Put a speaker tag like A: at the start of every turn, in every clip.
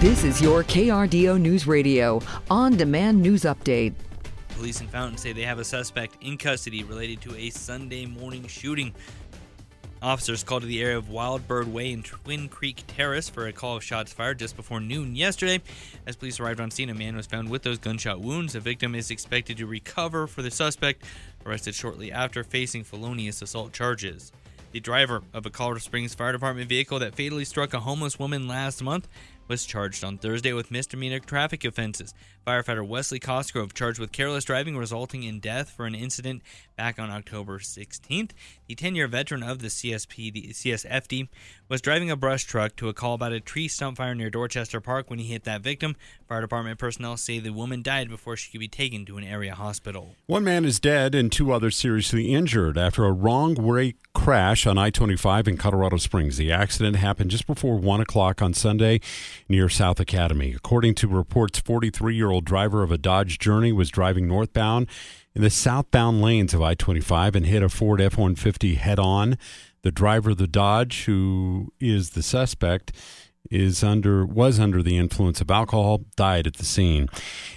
A: This is your KRDO News Radio on demand news update.
B: Police in Fountain say they have a suspect in custody related to a Sunday morning shooting. Officers called to the area of Wild Bird Way and Twin Creek Terrace for a call of shots fired just before noon yesterday. As police arrived on scene, a man was found with those gunshot wounds. The victim is expected to recover for the suspect, arrested shortly after facing felonious assault charges. The driver of a Colorado Springs Fire Department vehicle that fatally struck a homeless woman last month was charged on Thursday with misdemeanor traffic offenses. Firefighter Wesley Cosgrove charged with careless driving resulting in death for an incident back on October 16th. The 10-year veteran of the CSP, the CSFD, was driving a brush truck to a call about a tree stump fire near Dorchester Park when he hit that victim. Fire department personnel say the woman died before she could be taken to an area hospital.
C: One man is dead and two others seriously injured after a wrong way crash on I 25 in Colorado Springs. The accident happened just before 1 o'clock on Sunday near South Academy. According to reports, 43 year old driver of a Dodge Journey was driving northbound in the southbound lanes of I 25 and hit a Ford F 150 head on. The driver of the Dodge, who is the suspect, is under was under the influence of alcohol died at the scene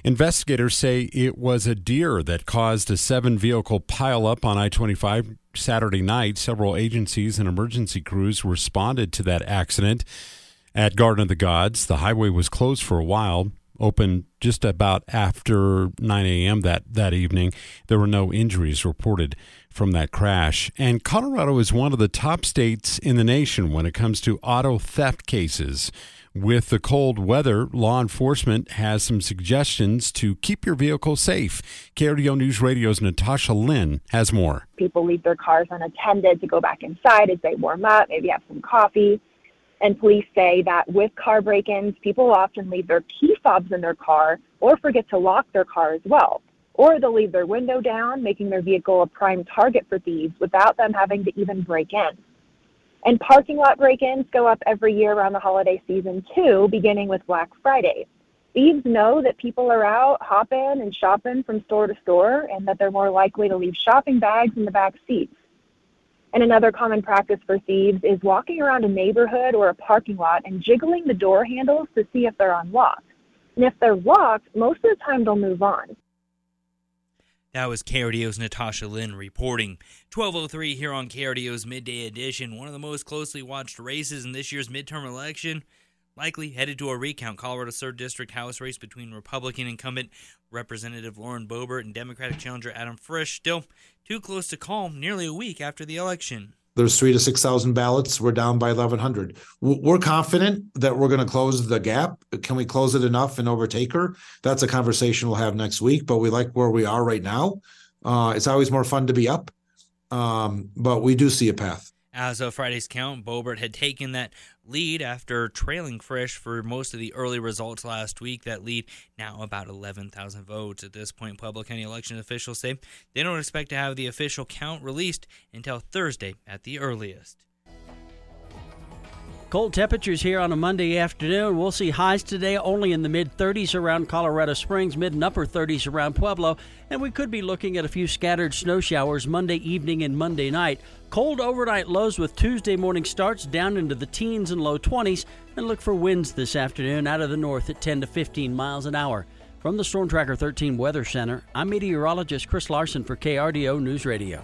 C: investigators say it was a deer that caused a seven vehicle pileup on i-25 saturday night several agencies and emergency crews responded to that accident at garden of the gods the highway was closed for a while opened just about after 9 a.m. that, that evening. There were no injuries reported from that crash. And Colorado is one of the top states in the nation when it comes to auto theft cases. With the cold weather, law enforcement has some suggestions to keep your vehicle safe. KRDO News Radio's Natasha Lynn has more.
D: People leave their cars unattended to go back inside as they warm up, maybe have some coffee. And police say that with car break ins, people often leave their key fobs in their car or forget to lock their car as well. Or they'll leave their window down, making their vehicle a prime target for thieves without them having to even break in. And parking lot break ins go up every year around the holiday season too, beginning with Black Friday. Thieves know that people are out hopping and shopping from store to store and that they're more likely to leave shopping bags in the back seats. And another common practice for thieves is walking around a neighborhood or a parking lot and jiggling the door handles to see if they're unlocked. And if they're locked, most of the time they'll move on.
B: That was KRDO's Natasha Lynn reporting. 1203 here on KRDO's Midday Edition. One of the most closely watched races in this year's midterm election likely headed to a recount. Colorado's 3rd District House race between Republican incumbent Representative Lauren Boebert and Democratic challenger Adam Frisch still too close to call nearly a week after the election.
E: There's three to 6,000 ballots. We're down by 1,100. We're confident that we're going to close the gap. Can we close it enough and overtake her? That's a conversation we'll have next week, but we like where we are right now. Uh, it's always more fun to be up, um, but we do see a path.
B: As of Friday's count, Boebert had taken that lead after trailing Frisch for most of the early results last week. That lead now about 11,000 votes. At this point, Pueblo County election officials say they don't expect to have the official count released until Thursday at the earliest.
F: Cold temperatures here on a Monday afternoon. We'll see highs today only in the mid 30s around Colorado Springs, mid and upper 30s around Pueblo, and we could be looking at a few scattered snow showers Monday evening and Monday night. Cold overnight lows with Tuesday morning starts down into the teens and low 20s, and look for winds this afternoon out of the north at 10 to 15 miles an hour. From the Storm Tracker 13 Weather Center, I'm meteorologist Chris Larson for KRDO News Radio.